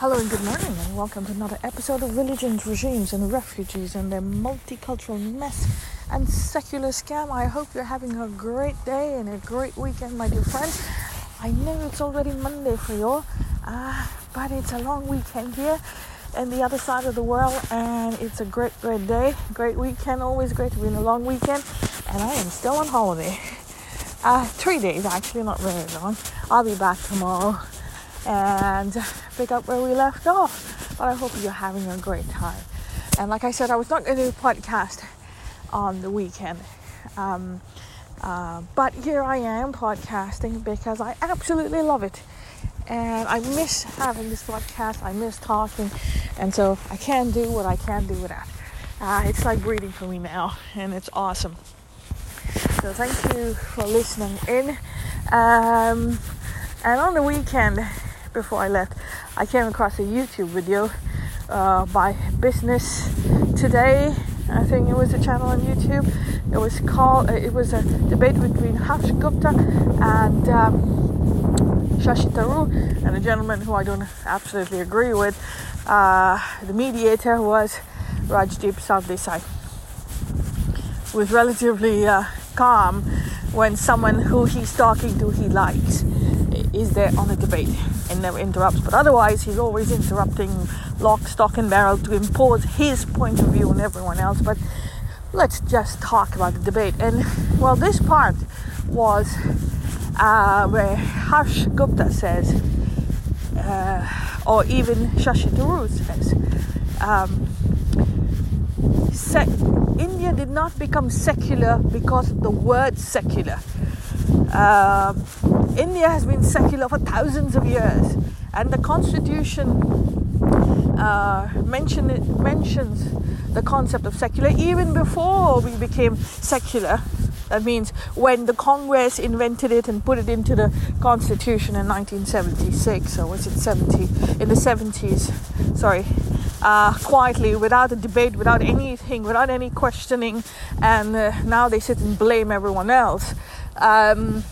Hello and good morning, and welcome to another episode of Religions, Regimes, and Refugees and their multicultural mess and secular scam. I hope you're having a great day and a great weekend, my dear friends. I know it's already Monday for you, uh, but it's a long weekend here in the other side of the world, and it's a great, great day, great weekend. Always great to be in a long weekend, and I am still on holiday. Uh, three days actually, not very long. I'll be back tomorrow and pick up where we left off. But I hope you're having a great time. And like I said, I was not going to do podcast on the weekend. Um, uh, but here I am podcasting because I absolutely love it. And I miss having this podcast, I miss talking, and so I can't do what I can do without. Uh, it's like breathing for me now, and it's awesome. So thank you for listening in. Um, and on the weekend, before I left, I came across a YouTube video uh, by Business Today. I think it was a channel on YouTube. It was called. Uh, it was a debate between Harsh Gupta and um, Shashi Tharoor, and a gentleman who I don't absolutely agree with. Uh, the mediator was Rajdeep Sardesai. Was relatively uh, calm when someone who he's talking to he likes is there on a debate never interrupts. But otherwise, he's always interrupting lock, stock, and barrel to impose his point of view on everyone else. But let's just talk about the debate. And well, this part was uh, where Harsh Gupta says, uh, or even Shashi Tharoor says, um, India did not become secular because of the word secular. Uh, India has been secular for thousands of years, and the constitution uh, mention it, mentions the concept of secular even before we became secular. That means when the Congress invented it and put it into the Constitution in 1976, or was it 70? In the 70s, sorry, uh, quietly, without a debate, without anything, without any questioning, and uh, now they sit and blame everyone else. Um,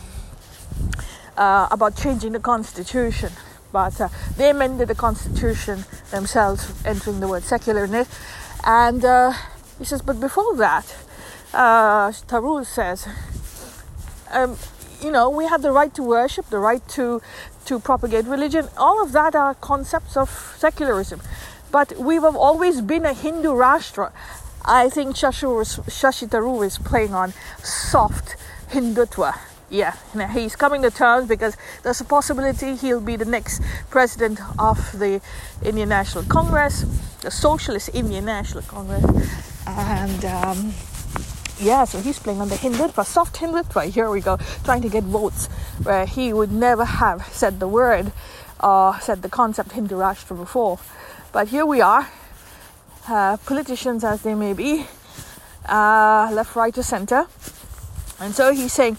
uh, about changing the Constitution. But uh, they amended the Constitution themselves, entering the word secular in it. And uh, he says, but before that, uh, Tharoor says, um, you know, we have the right to worship, the right to to propagate religion. All of that are concepts of secularism. But we've always been a Hindu Rashtra. I think Shashi Tharoor is playing on soft Hindutva. Yeah, he's coming to terms because there's a possibility he'll be the next president of the Indian National Congress, the Socialist Indian National Congress, and um, yeah, so he's playing on the Hindutva, soft Hindutva. Here we go, trying to get votes where he would never have said the word or said the concept Hindu Rashtra before. But here we are, uh, politicians as they may be, uh, left, right, or center. And so he's saying,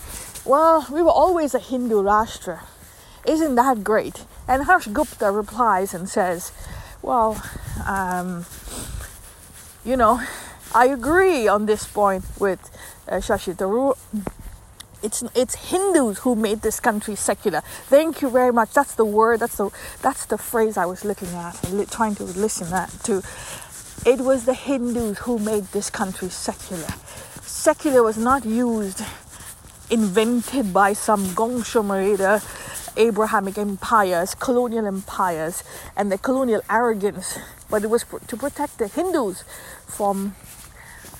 Well, we were always a Hindu Rashtra. Isn't that great? And Harsh Gupta replies and says, Well, um, you know, I agree on this point with uh, Shashi Tharoor. It's it's Hindus who made this country secular. Thank you very much. That's the word. That's the that's the phrase I was looking at, and trying to listen at to. It was the Hindus who made this country secular. Secular was not used, invented by some Gongshomerator Abrahamic empires, colonial empires, and the colonial arrogance, but it was to protect the Hindus from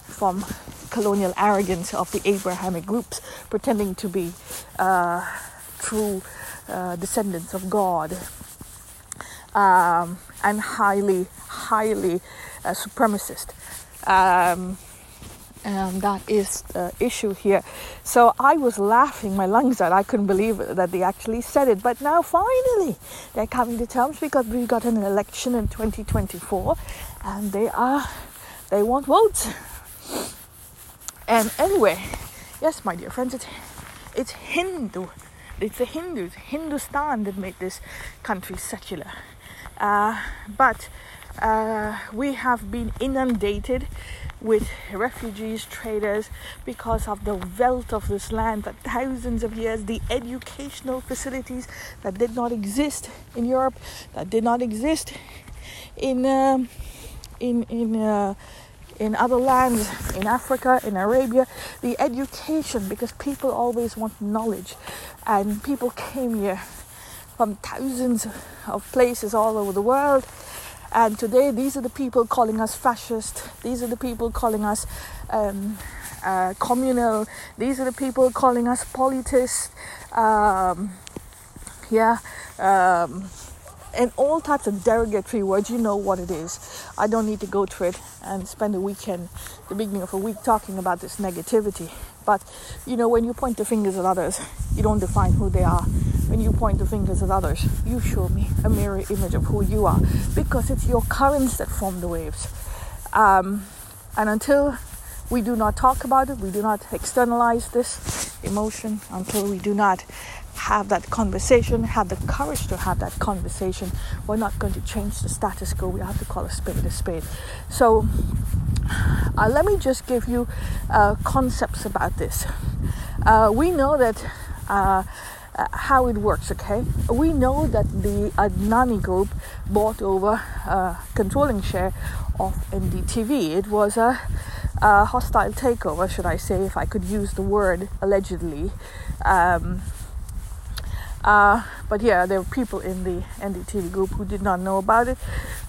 from colonial arrogance of the Abrahamic groups pretending to be uh, true uh, descendants of God um, and highly, highly uh, supremacist. Um, and that is the issue here. So I was laughing my lungs out. I couldn't believe that they actually said it. But now finally they're coming to terms because we got an election in 2024 and they are they want votes. And anyway, yes, my dear friends, it's, it's Hindu. It's the Hindus, Hindustan, that made this country secular. Uh, but uh, we have been inundated with refugees, traders, because of the wealth of this land for thousands of years, the educational facilities that did not exist in Europe, that did not exist in um, in in uh, in other lands, in Africa, in Arabia, the education, because people always want knowledge, and people came here from thousands of places all over the world. And today, these are the people calling us fascist. These are the people calling us um, uh, communal. These are the people calling us politist. Um, yeah. Um, and all types of derogatory words. You know what it is. I don't need to go through it and spend a weekend, the beginning of a week, talking about this negativity. But you know, when you point the fingers at others, you don't define who they are. When you point the fingers at others, you show me a mirror image of who you are because it's your currents that form the waves. Um, and until we do not talk about it, we do not externalize this emotion, until we do not have that conversation, have the courage to have that conversation. We're not going to change the status quo. We have to call a spade a spade. So, uh, let me just give you uh, concepts about this. Uh, we know that. Uh, uh, how it works, okay? We know that the Adani group bought over uh, controlling share of NDTV. It was a, a, hostile takeover, should I say, if I could use the word allegedly. Um, uh, but yeah, there were people in the NDTV group who did not know about it,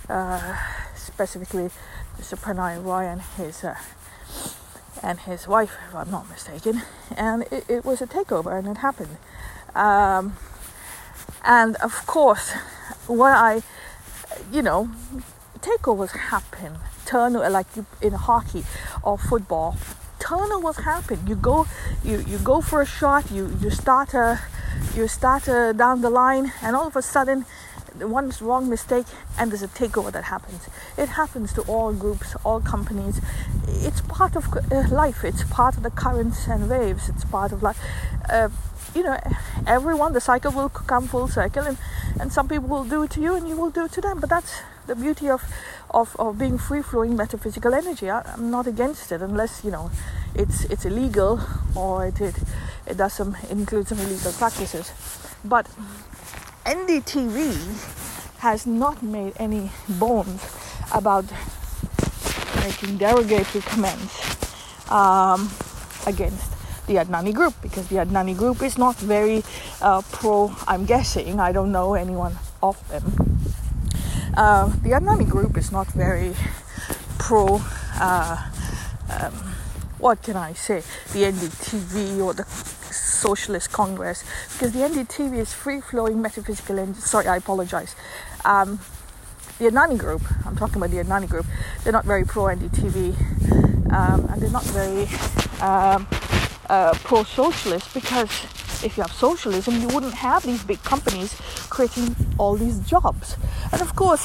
uh, specifically Mr. Prannoy Roy and his uh, and his wife, if I'm not mistaken. And it, it was a takeover, and it happened. Um, and of course, when I, you know, takeovers happen. Turn like in hockey or football, turnovers happened. You go, you you go for a shot. You you start a you start uh, down the line, and all of a sudden, one wrong mistake, and there's a takeover that happens. It happens to all groups, all companies. It's part of uh, life. It's part of the currents and waves. It's part of life. Uh, you know, everyone, the cycle will come full circle, and, and some people will do it to you, and you will do it to them. But that's the beauty of, of, of being free flowing metaphysical energy. I, I'm not against it unless, you know, it's it's illegal or it, it it does some includes some illegal practices. But NDTV has not made any bones about making derogatory comments um, against the Adani group because the Adani group is not very uh, pro. I'm guessing I don't know anyone of them. Uh, the Adani group is not very pro. Uh, um, what can I say, the NDTV or the Socialist Congress, because the NDTV is free flowing metaphysical energy. Sorry, I apologize. Um, the Adani group, I'm talking about the Adani group, they're not very pro NDTV um, and they're not very um, uh, pro socialist because if you have socialism, you wouldn't have these big companies creating all these jobs. And of course,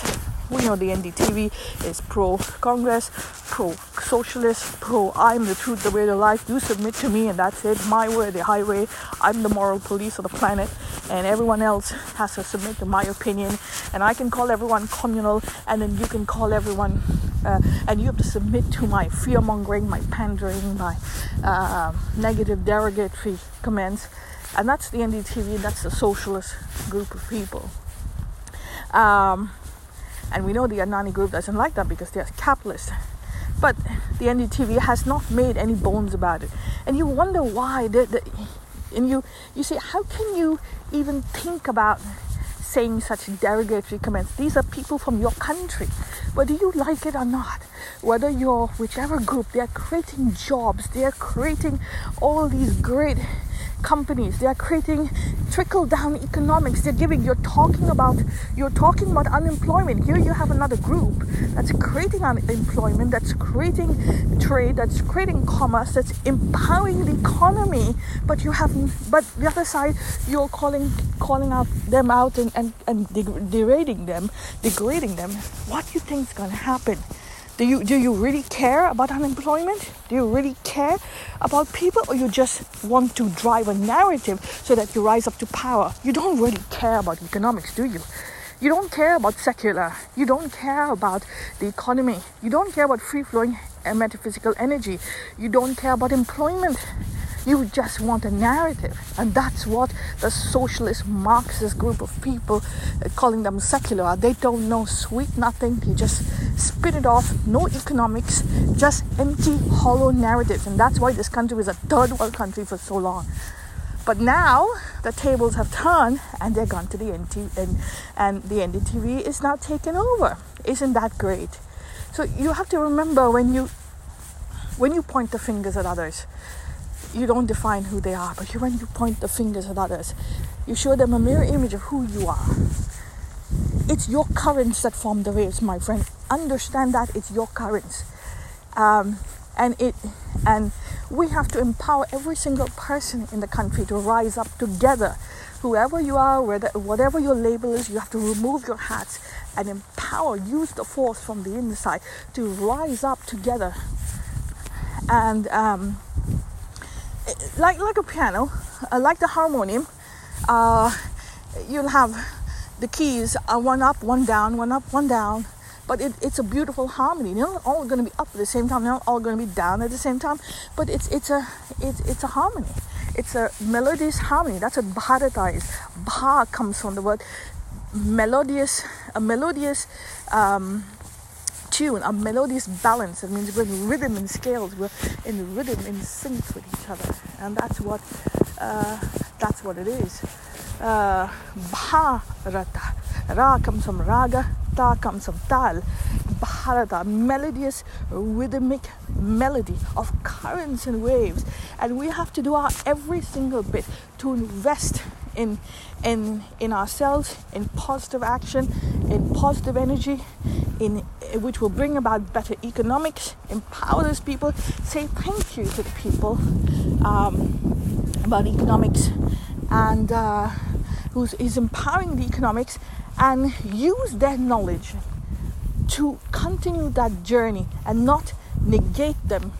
we know the NDTV is pro Congress, pro socialist, pro I'm the truth, the way, the life. You submit to me, and that's it. My way, the highway. I'm the moral police of the planet, and everyone else has to submit to my opinion. And I can call everyone communal, and then you can call everyone, uh, and you have to submit to my fear mongering, my pandering, my uh, negative derogatory comments. And that's the NDTV, that's the socialist group of people. Um, and we know the Adani group doesn't like that because they're capitalist. But the NDTV has not made any bones about it. And you wonder why. And you, you say, how can you even think about saying such derogatory comments? These are people from your country. Whether you like it or not, whether you're whichever group, they're creating jobs, they're creating all these great companies. They are creating trickle down economics. They're giving you're talking about you're talking about unemployment. Here you have another group that's creating unemployment that's creating trade that's creating commerce that's empowering the economy. But you have but the other side you're calling calling out them out and and, and degrading them degrading them. What do you think is going to happen do you do you really care about unemployment? Do you really care about people or you just want to drive a narrative so that you rise up to power? You don't really care about economics, do you? You don't care about secular. You don't care about the economy. You don't care about free flowing metaphysical energy. You don't care about employment. You just want a narrative. And that's what the socialist Marxist group of people uh, calling them secular are. They don't know sweet nothing. You just spit it off. No economics, just empty, hollow narratives. And that's why this country was a third world country for so long. But now the tables have turned and they're gone to the NT and, and the NDTV is now taken over. Isn't that great? So you have to remember when you when you point the fingers at others, you don't define who they are, but when you point the fingers at others, you show them a mirror image of who you are. It's your currents that form the waves, my friend. Understand that it's your currents, um, and it and we have to empower every single person in the country to rise up together. Whoever you are, whether, whatever your label is, you have to remove your hats and empower. Use the force from the inside to rise up together and um, like like a piano, uh, like the harmonium, uh, you'll have the keys are one up, one down, one up, one down. But it, it's a beautiful harmony. They're not all going to be up at the same time. They're not all going to be down at the same time. But it's it's a it's it's a harmony. It's a melodious harmony. That's what bharata is. Bha comes from the word melodious, a melodious um, tune, a melodious balance. It means we're in rhythm and scales. We're in rhythm, in sync with each other, and that's what uh, that's what it is. Uh, Bharata. Ra comes from raga, ta comes from tal. Bharata, melodious, rhythmic melody of currents and waves, and we have to do our every single bit to invest in in in ourselves in positive action in positive energy in which will bring about better economics empower those people say thank you to the people um, about economics and uh, who's is empowering the economics and use their knowledge to continue that journey and not negate them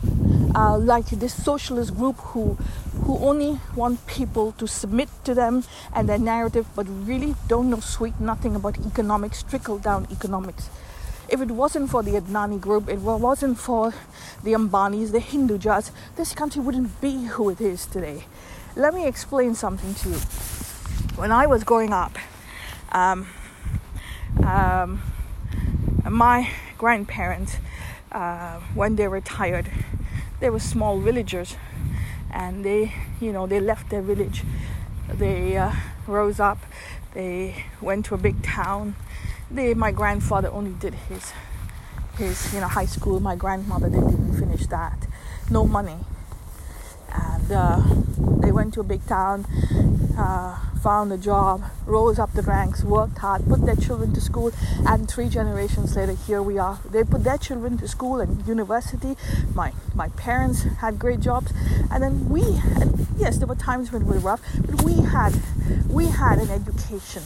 uh, like this socialist group who who only want people to submit to them and their narrative, but really don't know sweet nothing about economics, trickle down economics. If it wasn't for the Adani group, it wasn't for the Ambanis, the Hindujas, this country wouldn't be who it is today. Let me explain something to you. When I was growing up, um, um, my grandparents, uh, when they retired, they were small villagers and they you know they left their village. They uh, rose up they went to a big town. They my grandfather only did his his you know high school. My grandmother they didn't finish that. No money. And uh, they went to a big town uh, found a job, rose up the ranks, worked hard, put their children to school, and three generations later, here we are. They put their children to school and university. My my parents had great jobs, and then we, and yes, there were times when it was rough, but we had we had an education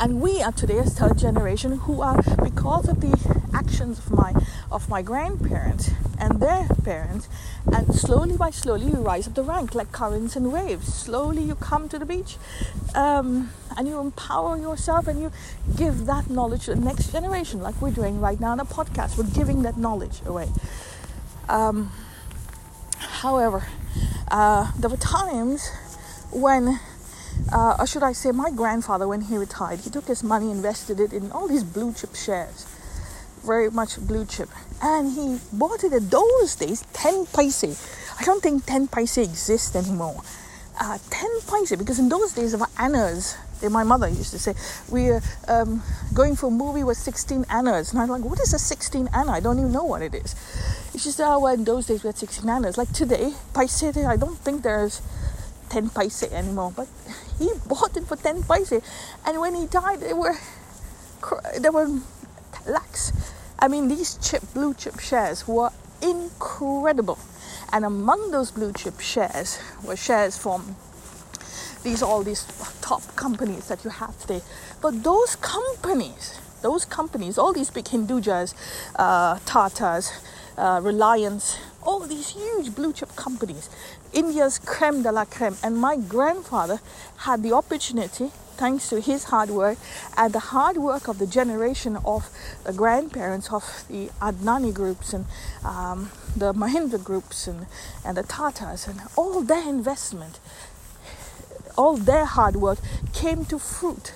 and we are today's third generation who are because of the actions of my of my grandparents and their parents and slowly by slowly you rise up the rank like currents and waves. Slowly you come to the beach um, and you empower yourself and you give that knowledge to the next generation like we're doing right now in a podcast. We're giving that knowledge away. Um, however uh, there were times when uh, or should I say, my grandfather, when he retired, he took his money, invested it in all these blue chip shares, very much blue chip, and he bought it in those days 10 paise. I don't think 10 paise exists anymore. Uh, 10 paise, because in those days, were annas. My mother used to say, We're um, going for a movie with 16 annas. And I'm like, What is a 16 anna? I don't even know what it is. She said, Oh, well, in those days, we had 16 annas. Like today, paise, I don't think there's 10 paise anymore. But he bought it for 10 paise. And when he died, they were, they were lakhs. I mean, these chip, blue chip shares were incredible. And among those blue chip shares were shares from these all these top companies that you have today. But those companies, those companies, all these big Hindujas, uh, Tatas, uh, Reliance, all these huge blue chip companies, India's creme de la creme. And my grandfather had the opportunity thanks to his hard work and the hard work of the generation of the grandparents of the Adani groups and um, the Mahindra groups and, and the Tatas and all their investment, all their hard work came to fruit,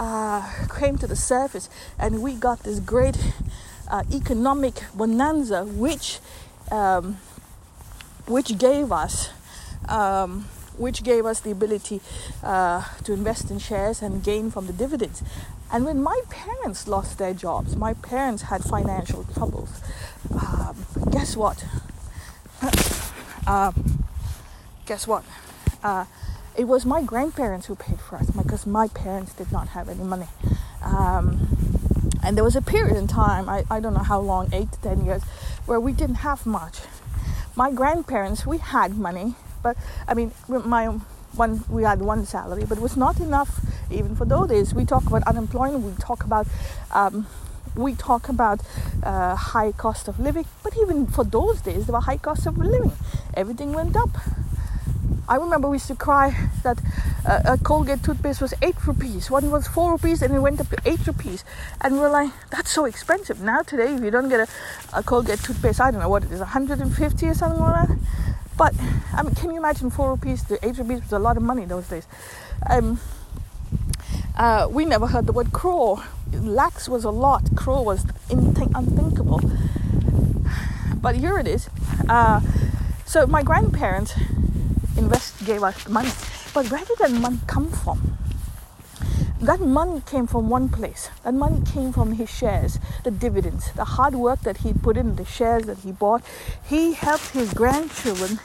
uh, came to the surface, and we got this great uh, economic bonanza, which um, which gave us. Um, which gave us the ability uh, to invest in shares and gain from the dividends. And when my parents lost their jobs, my parents had financial troubles. Um, guess what? um, guess what? Uh, it was my grandparents who paid for us because my parents did not have any money. Um, and there was a period in time, I, I don't know how long, eight to ten years, where we didn't have much. My grandparents, we had money, but I mean, my one we had one salary, but it was not enough even for those days. We talk about unemployment, we talk about um, we talk about uh, high cost of living, but even for those days, there were high costs of living. Everything went up. I remember we used to cry that uh, a Colgate toothpaste was eight rupees. One was four rupees, and it went up to eight rupees. And we're like, that's so expensive. Now today, if you don't get a, a Colgate toothpaste, I don't know what it is, 150 or something like that. But I mean, can you imagine four rupees to eight rupees was a lot of money those days. Um, uh, we never heard the word crore. Lakhs was a lot. Crore was unthinkable. But here it is. Uh, so my grandparents invest gave us money. But where did that money come from? that money came from one place. That money came from his shares, the dividends, the hard work that he put in, the shares that he bought. He helped his grandchildren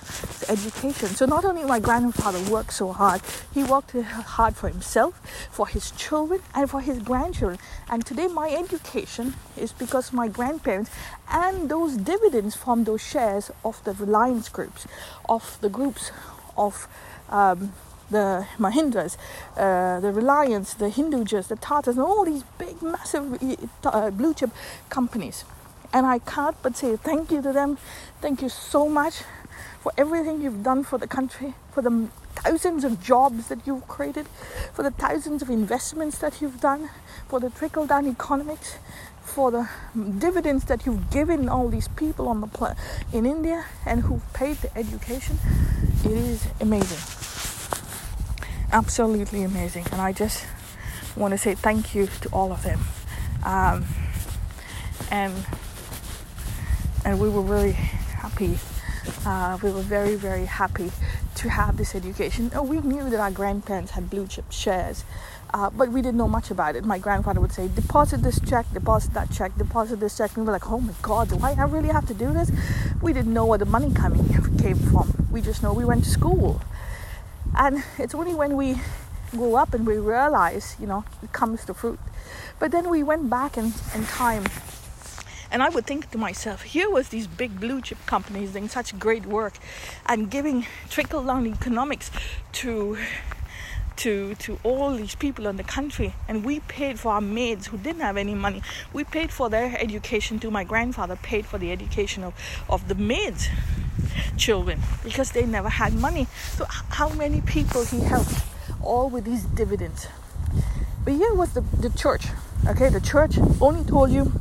education. So not only my grandfather worked so hard, he worked hard for himself, for his children, and for his grandchildren. And today my education is because my grandparents and those dividends from those shares of the Reliance groups, of the groups of um, the Mahindras, uh, the Reliance, the Hindujas, the Tatas, and all these big, massive uh, blue chip companies. And I can't but say thank you to them. Thank you so much for everything you've done for the country, for the thousands of jobs that you've created, for the thousands of investments that you've done, for the trickle down economics, for the dividends that you've given all these people on the pl- in India and who've paid the education. It is amazing absolutely amazing and i just want to say thank you to all of them um, and and we were really happy uh, we were very very happy to have this education oh, we knew that our grandparents had blue chip shares uh, but we didn't know much about it. My grandfather would say, deposit this check, deposit that check, deposit this check. And we were like, oh my God, do I really have to do this? We didn't know where the money coming came from. We just know we went to school. And it's only when we grow up and we realize, you know, it comes to fruit. But then we went back in, in time. And I would think to myself, here was these big blue chip companies doing such great work and giving trickle down economics to to to all these people in the country. And we paid for our maids who didn't have any money. We paid for their education too. My grandfather paid for the education of, of the maids children because they never had money. So, how many people he helped, all with these dividends. But here was the, the church. Okay, the church only told you,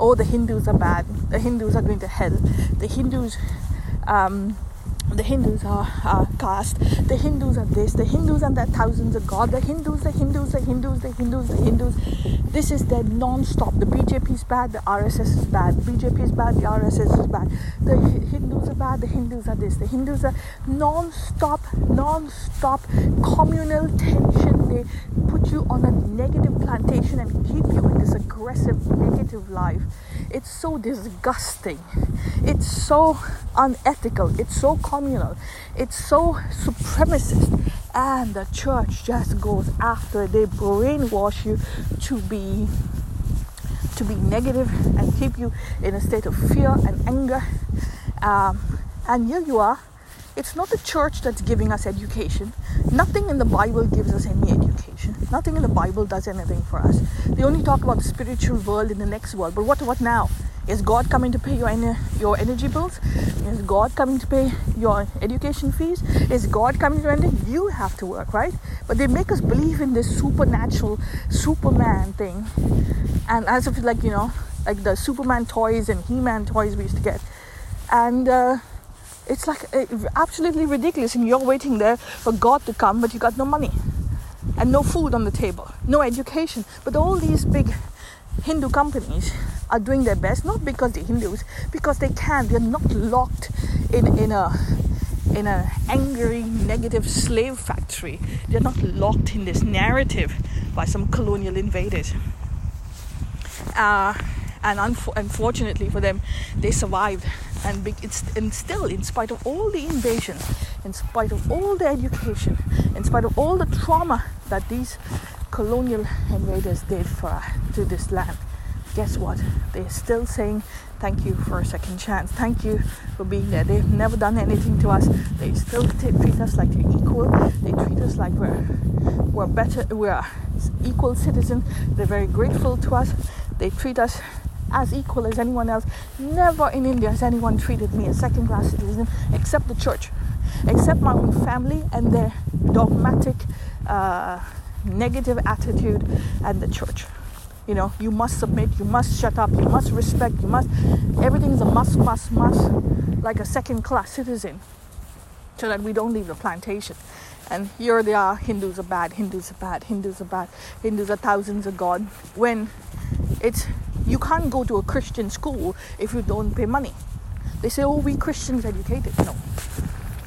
oh, the Hindus are bad, the Hindus are going to hell, the Hindus um, the Hindus are, caste, the Hindus are this, the Hindus are that thousands of God, the Hindus, the Hindus, the Hindus, the Hindus, the Hindus. This is their non-stop. The BJP is bad, the RSS is bad, BJP is bad, the RSS is bad, the Hindus are bad, the Hindus are this, the Hindus are non-stop, non-stop communal tension. They put you on a negative plantation and keep you in this aggressive, negative life. It's so disgusting. It's so unethical. It's so communal. It's so supremacist. And the church just goes after They brainwash you to be to be negative and keep you in a state of fear and anger. Um, and here you are. It's not the church that's giving us education. Nothing in the Bible gives us any education. Nothing in the Bible does anything for us. They only talk about the spiritual world in the next world. But what what now? Is God coming to pay your, ener- your energy bills? Is God coming to pay your education fees? Is God coming to anything? You have to work, right? But they make us believe in this supernatural Superman thing. And as if, like, you know, like the Superman toys and He Man toys we used to get. And uh, it's like uh, absolutely ridiculous. And you're waiting there for God to come, but you got no money and no food on the table, no education. But all these big Hindu companies are doing their best, not because they're Hindus, because they can. They're not locked in, in a in an angry, negative slave factory. They're not locked in this narrative by some colonial invaders. Uh, and unfortunately for them, they survived. And, be- and still, in spite of all the invasions, in spite of all the education, in spite of all the trauma that these colonial invaders did for to this land, guess what? They're still saying thank you for a second chance. Thank you for being there. They've never done anything to us. They still t- treat us like they're equal. They treat us like we're we're better. We're equal citizens. They're very grateful to us. They treat us as equal as anyone else. Never in India has anyone treated me as second class citizen except the church, except my own family and their dogmatic, uh, negative attitude and the church. You know, you must submit, you must shut up, you must respect, you must. Everything's a must, must, must, like a second class citizen, so that we don't leave the plantation. And here they are Hindus are bad, Hindus are bad, Hindus are bad, Hindus are thousands of God. When it's you can't go to a Christian school if you don't pay money. They say, oh, we Christians educated. No.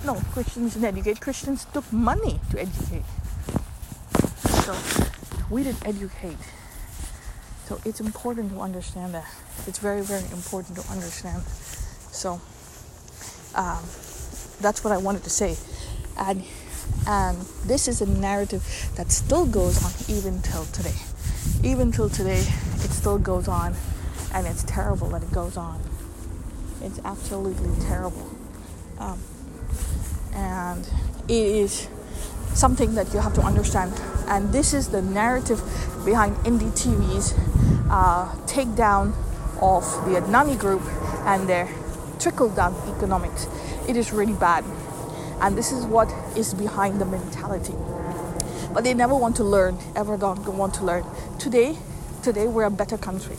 No, Christians didn't educate. Christians took money to educate. So we didn't educate. So it's important to understand that. It's very, very important to understand. So um, that's what I wanted to say. And and this is a narrative that still goes on even till today. Even till today, it still goes on, and it's terrible that it goes on. It's absolutely terrible. Um, and it is something that you have to understand. And this is the narrative behind NDTV's uh, takedown of the Adani group and their trickle down economics. It is really bad. And this is what is behind the mentality. But they never want to learn, ever don't want to learn. Today, today we're a better country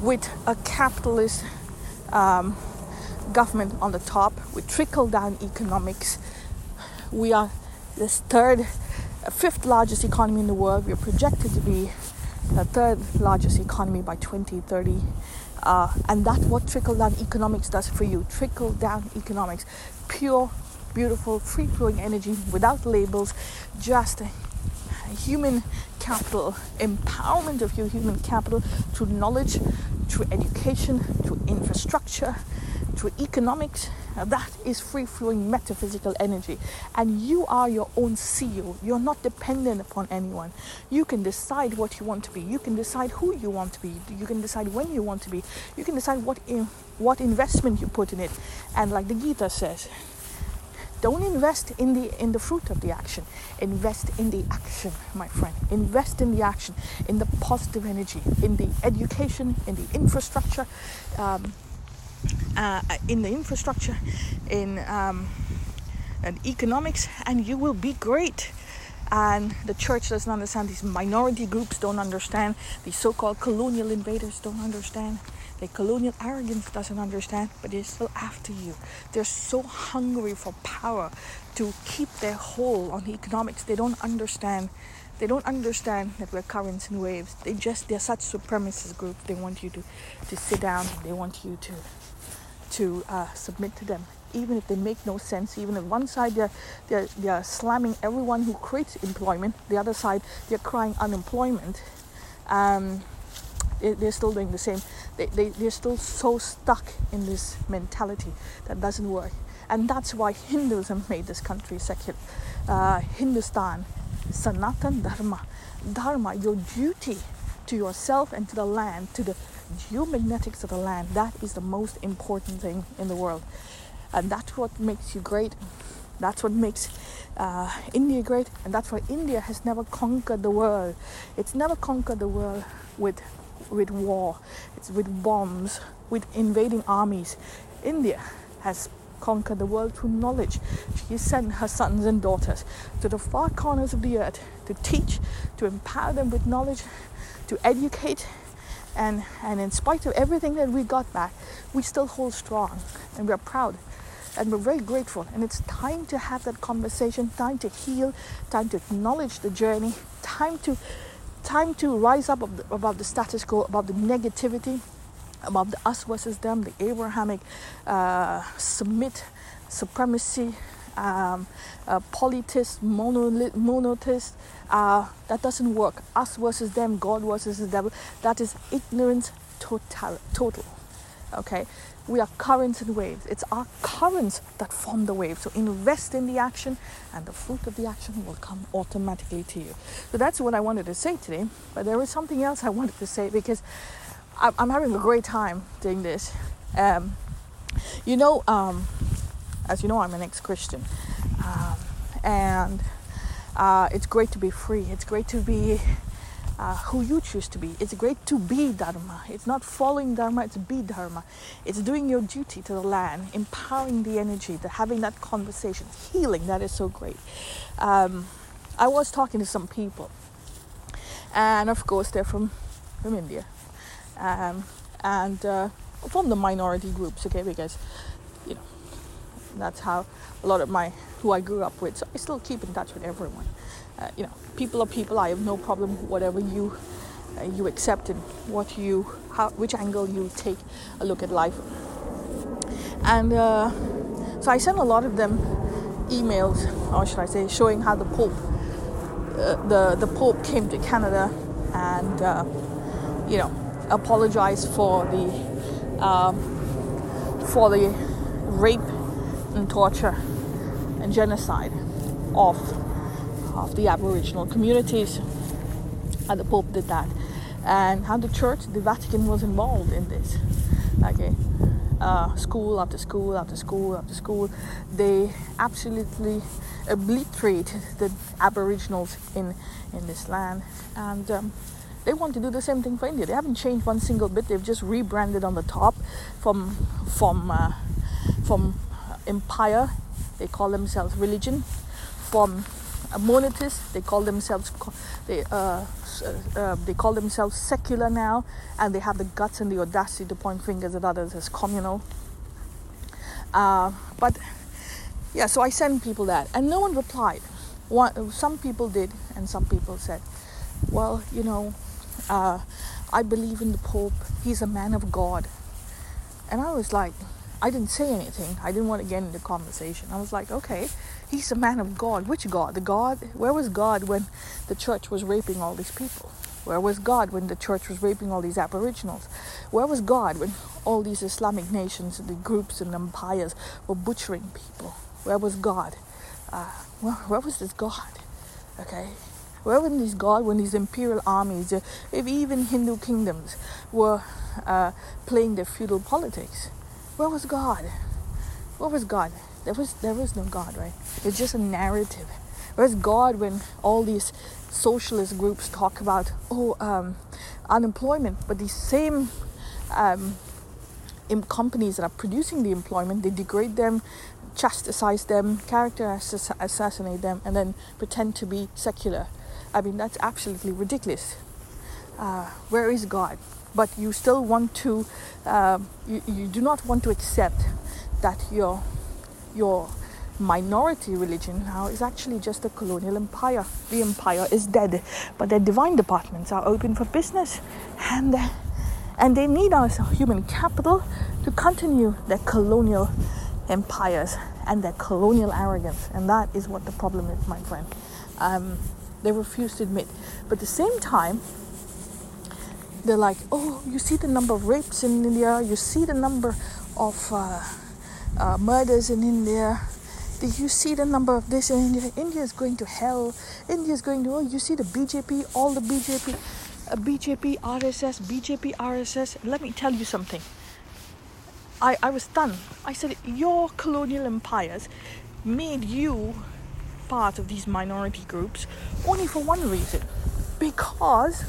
with a capitalist um, government on the top with trickle down economics. We are the third, fifth largest economy in the world. We are projected to be the third largest economy by 2030. Uh, and that's what trickle down economics does for you. Trickle down economics, pure, beautiful, free flowing energy without labels, just human capital, empowerment of your human capital through knowledge, through education, through infrastructure, through economics. That is free flowing metaphysical energy. And you are your own CEO. You're not dependent upon anyone. You can decide what you want to be. You can decide who you want to be. You can decide when you want to be. You can decide what, in, what investment you put in it. And like the Gita says, don't invest in the in the fruit of the action invest in the action my friend invest in the action in the positive energy in the education in the infrastructure um, uh, in the infrastructure in um, and economics and you will be great and the church doesn't understand these minority groups don't understand these so-called colonial invaders don't understand the colonial arrogance doesn't understand, but they're still after you. They're so hungry for power to keep their hold on the economics. They don't understand. They don't understand that we're currents and waves. They just they're such supremacist groups. They want you to, to sit down. They want you to to uh, submit to them, even if they make no sense. Even if one side they're, they're they're slamming everyone who creates employment, the other side they're crying unemployment. Um, they're still doing the same. They, they, they're still so stuck in this mentality that doesn't work. And that's why Hinduism made this country secular. Uh, Hindustan, Sanatan Dharma. Dharma, your duty to yourself and to the land, to the geomagnetics of the land, that is the most important thing in the world. And that's what makes you great. That's what makes uh, India great. And that's why India has never conquered the world. It's never conquered the world with with war, it's with bombs, with invading armies. India has conquered the world through knowledge. She sent her sons and daughters to the far corners of the earth to teach, to empower them with knowledge, to educate. And, and in spite of everything that we got back, we still hold strong and we're proud and we're very grateful. And it's time to have that conversation, time to heal, time to acknowledge the journey, time to time to rise up above the status quo, above the negativity, above the us versus them, the Abrahamic uh, submit supremacy, um, uh, politist, monotist. Uh, that doesn't work. Us versus them, God versus the devil. That is ignorance total. Total. Okay, we are currents and waves. It's our currents that form the wave. So invest in the action, and the fruit of the action will come automatically to you. So that's what I wanted to say today. But there is something else I wanted to say because I'm having a great time doing this. Um, you know, um, as you know, I'm an ex-Christian, um, and uh, it's great to be free. It's great to be uh, who you choose to be. It's great to be Dharma. It's not following Dharma, it's be Dharma. It's doing your duty to the land, empowering the energy, the, having that conversation, healing. That is so great. Um, I was talking to some people, and of course, they're from, from India. Um, and uh, from the minority groups, okay, because that's how a lot of my who I grew up with. So I still keep in touch with everyone uh, you know, people are people. I have no problem whatever you uh, you accept and what you how which angle you take a look at life. And uh, so I sent a lot of them emails, or should I say, showing how the Pope uh, the the Pope came to Canada and uh, you know apologized for the um, for the rape and torture and genocide of of the Aboriginal communities. And the Pope did that. And how the church, the Vatican was involved in this. Okay. Uh, school after school after school after school, they absolutely obliterate the Aboriginals in, in this land. And um, they want to do the same thing for India. They haven't changed one single bit. They've just rebranded on the top from from uh, from empire. They call themselves religion. From monetists. They call themselves they uh, uh, they call themselves secular now, and they have the guts and the audacity to point fingers at others as communal. Uh, but yeah, so I sent people that, and no one replied. One, some people did, and some people said, "Well, you know, uh, I believe in the Pope. He's a man of God." And I was like, I didn't say anything. I didn't want to get into conversation. I was like, okay, He's a man of God. Which God? The God? Where was God when the church was raping all these people? Where was God when the church was raping all these aboriginals? Where was God when all these Islamic nations, the groups and empires were butchering people? Where was God? Uh, where, where was this God? Okay, where was this God when these imperial armies, uh, if even Hindu kingdoms were uh, playing their feudal politics? Where was God? Where was God? There was there was no God, right? It's just a narrative. Where's God when all these socialist groups talk about oh um, unemployment, but these same um, companies that are producing the employment, they degrade them, chastise them, character assassinate them, and then pretend to be secular. I mean that's absolutely ridiculous. Uh, where is God? But you still want to, uh, you, you do not want to accept that your your minority religion now is actually just a colonial empire. The empire is dead, but their divine departments are open for business, and and they need our human capital to continue their colonial empires and their colonial arrogance, and that is what the problem is, my friend. Um, they refuse to admit, but at the same time. They're like, oh, you see the number of rapes in India, you see the number of uh, uh, murders in India. Did you see the number of this in India? India is going to hell. India is going to, oh, you see the BJP, all the BJP, uh, BJP, RSS, BJP, RSS. Let me tell you something. I, I was stunned. I said, Your colonial empires made you part of these minority groups only for one reason because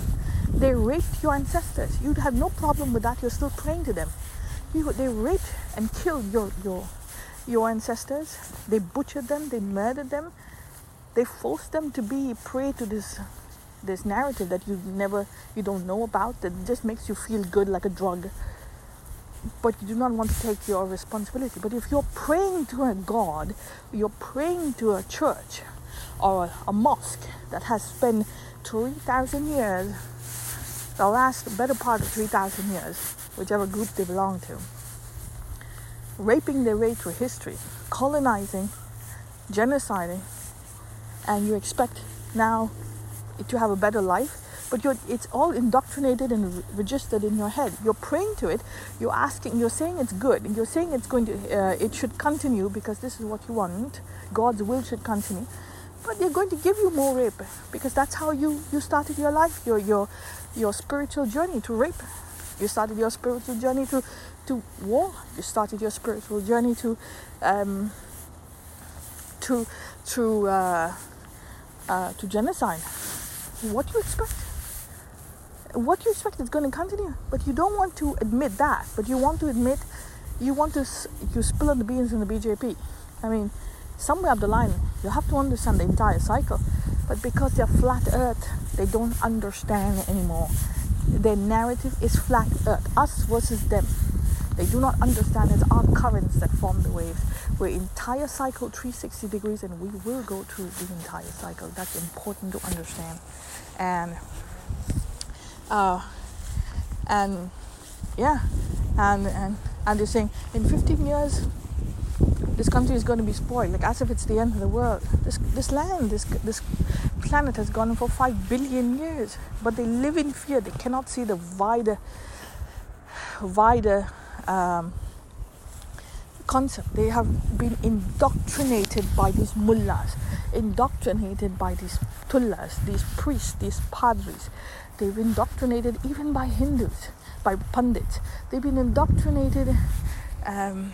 They raped your ancestors. You'd have no problem with that. You're still praying to them. You, they raped and killed your, your, your ancestors. They butchered them. They murdered them. They forced them to be prey to this this narrative that you never you don't know about that just makes you feel good like a drug but you do not want to take your responsibility but if you're praying to a god you're praying to a church or a, a mosque that has spent 3000 years the last better part of 3000 years whichever group they belong to. Raping their way through history colonizing genociding and you expect now to have a better life but it's all indoctrinated and registered in your head. You're praying to it you're asking you're saying it's good you're saying it's going to uh, it should continue because this is what you want god's will should continue but they're going to give you more rape because that's how you you started your life your your your spiritual journey to rape you started your spiritual journey to to war you started your spiritual journey to um to to uh, uh, to genocide what do you expect? What you expect is going to continue? But you don't want to admit that. But you want to admit, you want to you spill on the beans in the BJP. I mean, somewhere up the line, you have to understand the entire cycle. But because they're flat Earth, they don't understand anymore. Their narrative is flat Earth, us versus them. They do not understand it's our currents that form the waves. We're entire cycle 360 degrees and we will go through the entire cycle. That's important to understand and uh, and yeah, and and and they're saying in 15 years this country is going to be spoiled, like as if it's the end of the world. This this land, this this planet has gone on for five billion years, but they live in fear. They cannot see the wider wider um, concept. They have been indoctrinated by these mullahs indoctrinated by these tullahs, these priests, these padris. They've been indoctrinated even by Hindus, by pundits. They've been indoctrinated um,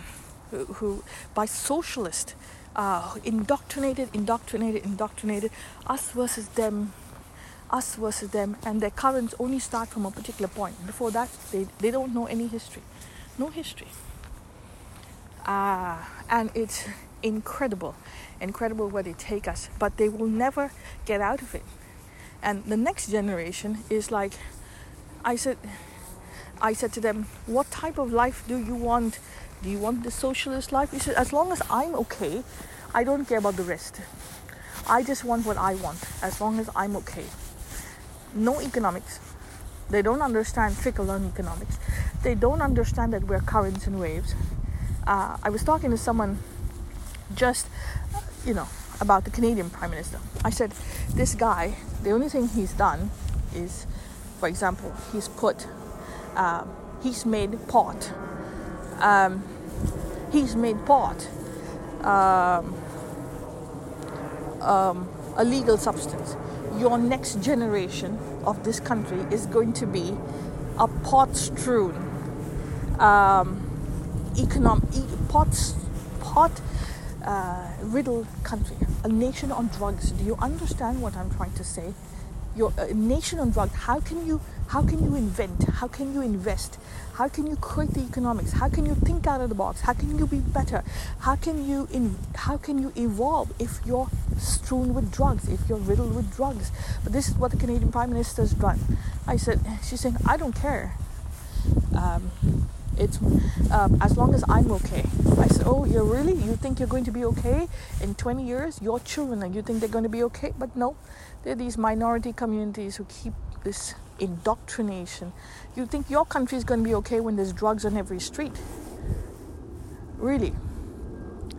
who, who, by socialist, uh, indoctrinated, indoctrinated, indoctrinated. Us versus them, us versus them, and their currents only start from a particular point. Before that, they, they don't know any history, no history. Uh, and it's incredible incredible where they take us, but they will never get out of it. And the next generation is like, I said, I said to them, what type of life do you want? Do you want the socialist life? He said, as long as I'm okay, I don't care about the rest. I just want what I want, as long as I'm okay. No economics. They don't understand trickle down economics. They don't understand that we're currents and waves. Uh, I was talking to someone just you know, about the Canadian Prime Minister. I said, this guy, the only thing he's done is, for example, he's put, um, he's made pot. Um, he's made pot um, um, a legal substance. Your next generation of this country is going to be a pot strewn um, economic pot pot uh, riddled country, a nation on drugs. Do you understand what I'm trying to say? You're a nation on drugs. How can you how can you invent? How can you invest? How can you create the economics? How can you think out of the box? How can you be better? How can you in, how can you evolve if you're strewn with drugs, if you're riddled with drugs? But this is what the Canadian Prime Minister's done. I said, she's saying, I don't care. Um, it's um, as long as I'm okay. I said, Oh, you're really? You think you're going to be okay in 20 years? Your children, you think they're going to be okay? But no, there are these minority communities who keep this indoctrination. You think your country is going to be okay when there's drugs on every street? Really?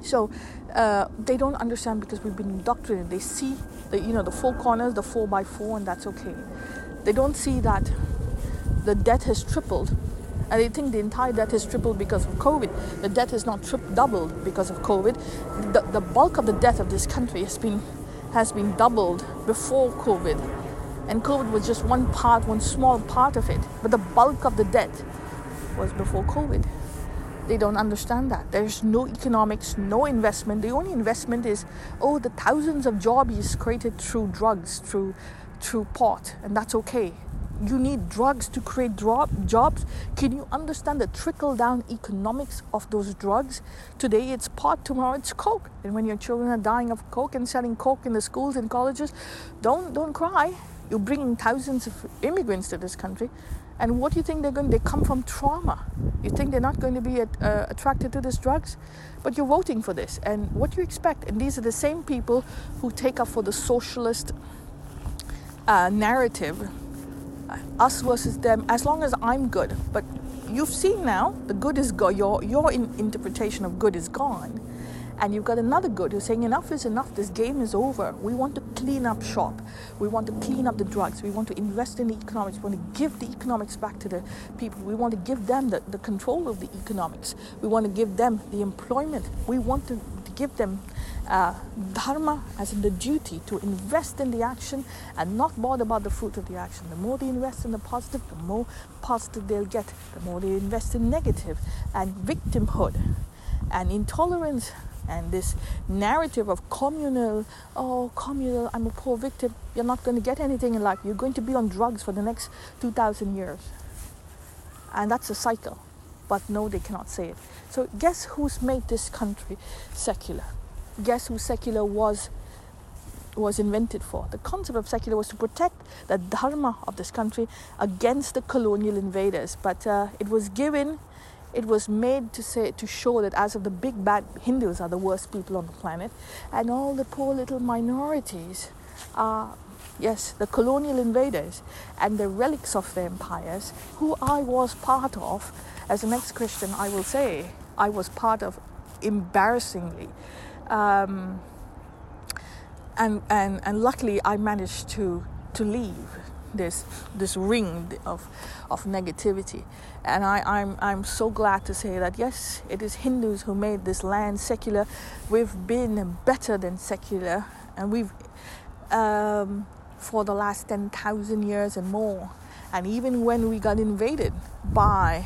So uh, they don't understand because we've been indoctrinated. They see the you know the four corners, the four by four, and that's okay. They don't see that the debt has tripled and they think the entire debt has tripled because of COVID. The debt has not tripled, doubled because of COVID. The, the bulk of the debt of this country has been has been doubled before COVID, and COVID was just one part, one small part of it. But the bulk of the debt was before COVID. They don't understand that. There's no economics, no investment. The only investment is, oh, the thousands of jobs created through drugs, through through pot, and that's okay. you need drugs to create drop jobs. Can you understand the trickle down economics of those drugs? Today it's pot, tomorrow it's coke. And when your children are dying of coke and selling coke in the schools and colleges, don't don't cry. You're bringing thousands of immigrants to this country. And what do you think they're going? They come from trauma. You think they're not going to be uh, attracted to these drugs, but you're voting for this. And what do you expect? And these are the same people who take up for the socialist uh, narrative, uh, us versus them. As long as I'm good, but you've seen now the good is gone. Your your in- interpretation of good is gone and you've got another good who's saying enough is enough. This game is over. We want to clean up shop. We want to clean up the drugs. We want to invest in the economics. We want to give the economics back to the people. We want to give them the, the control of the economics. We want to give them the employment. We want to, give them uh, dharma as in the duty to invest in the action and not bother about the fruit of the action. The more they invest in the positive, the more positive they'll get. The more they invest in negative and victimhood and intolerance and this narrative of communal, oh, communal, I'm a poor victim, you're not going to get anything in life. You're going to be on drugs for the next 2,000 years. And that's a cycle. But no, they cannot say it. So, guess who's made this country secular? Guess who secular was was invented for. The concept of secular was to protect the dharma of this country against the colonial invaders, but uh, it was given it was made to say to show that as of the big bad Hindus are the worst people on the planet, and all the poor little minorities are yes the colonial invaders and the relics of the empires who I was part of. As an ex-Christian I will say I was part of embarrassingly um, and, and and luckily I managed to to leave this this ring of of negativity. And I, I'm I'm so glad to say that yes, it is Hindus who made this land secular. We've been better than secular, and we've um, for the last ten thousand years and more. And even when we got invaded by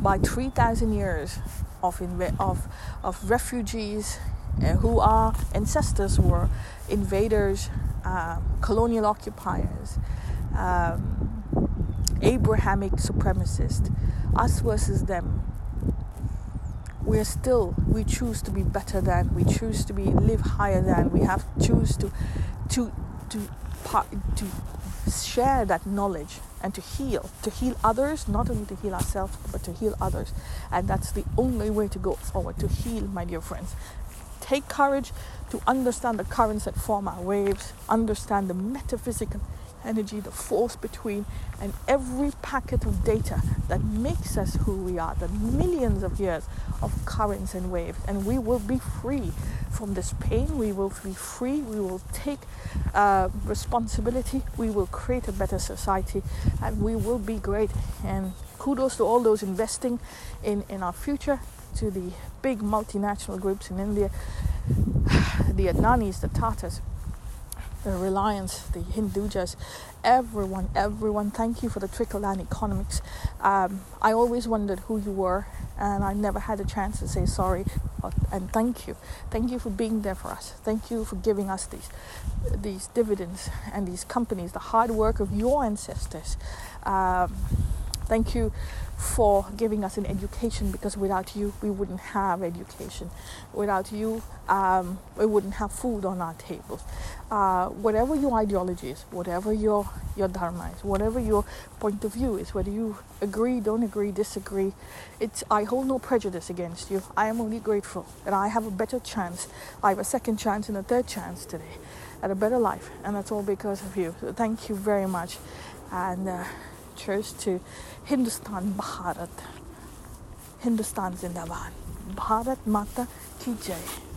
by three thousand years of inv- of of refugees uh, who our ancestors were invaders, uh, colonial occupiers, um, Abrahamic supremacist, us versus them. We're still, we choose to be better than, we choose to be live higher than, we have choose to, to, to, to share that knowledge and to heal, to heal others, not only to heal ourselves, but to heal others. And that's the only way to go forward, to heal, my dear friends. Take courage to understand the currents that form our waves, understand the metaphysical energy, the force between, and every packet of data that makes us who we are, the millions of years of currents and waves. And we will be free from this pain. We will be free. We will take uh, responsibility. We will create a better society, and we will be great. And kudos to all those investing in, in our future, to the big multinational groups in India, the Adanis, the Tatas the Reliance, the Hindujas, everyone, everyone, thank you for the trickle down economics. Um, I always wondered who you were, and I never had a chance to say sorry and thank you. Thank you for being there for us. Thank you for giving us these, these dividends and these companies, the hard work of your ancestors. Um, thank you for giving us an education because without you we wouldn't have education. Without you um, we wouldn't have food on our tables. Uh, whatever your ideology is whatever your your dharma is whatever your point of view is whether you agree don't agree disagree it's i hold no prejudice against you. I am only grateful that i have a better chance. I have a second chance and a third chance today at a better life and that's all because of you. So thank you very much and uh, cheers to Hindustan Bharat. Hindustan Zindabad. Bharat Mata Ki Jai.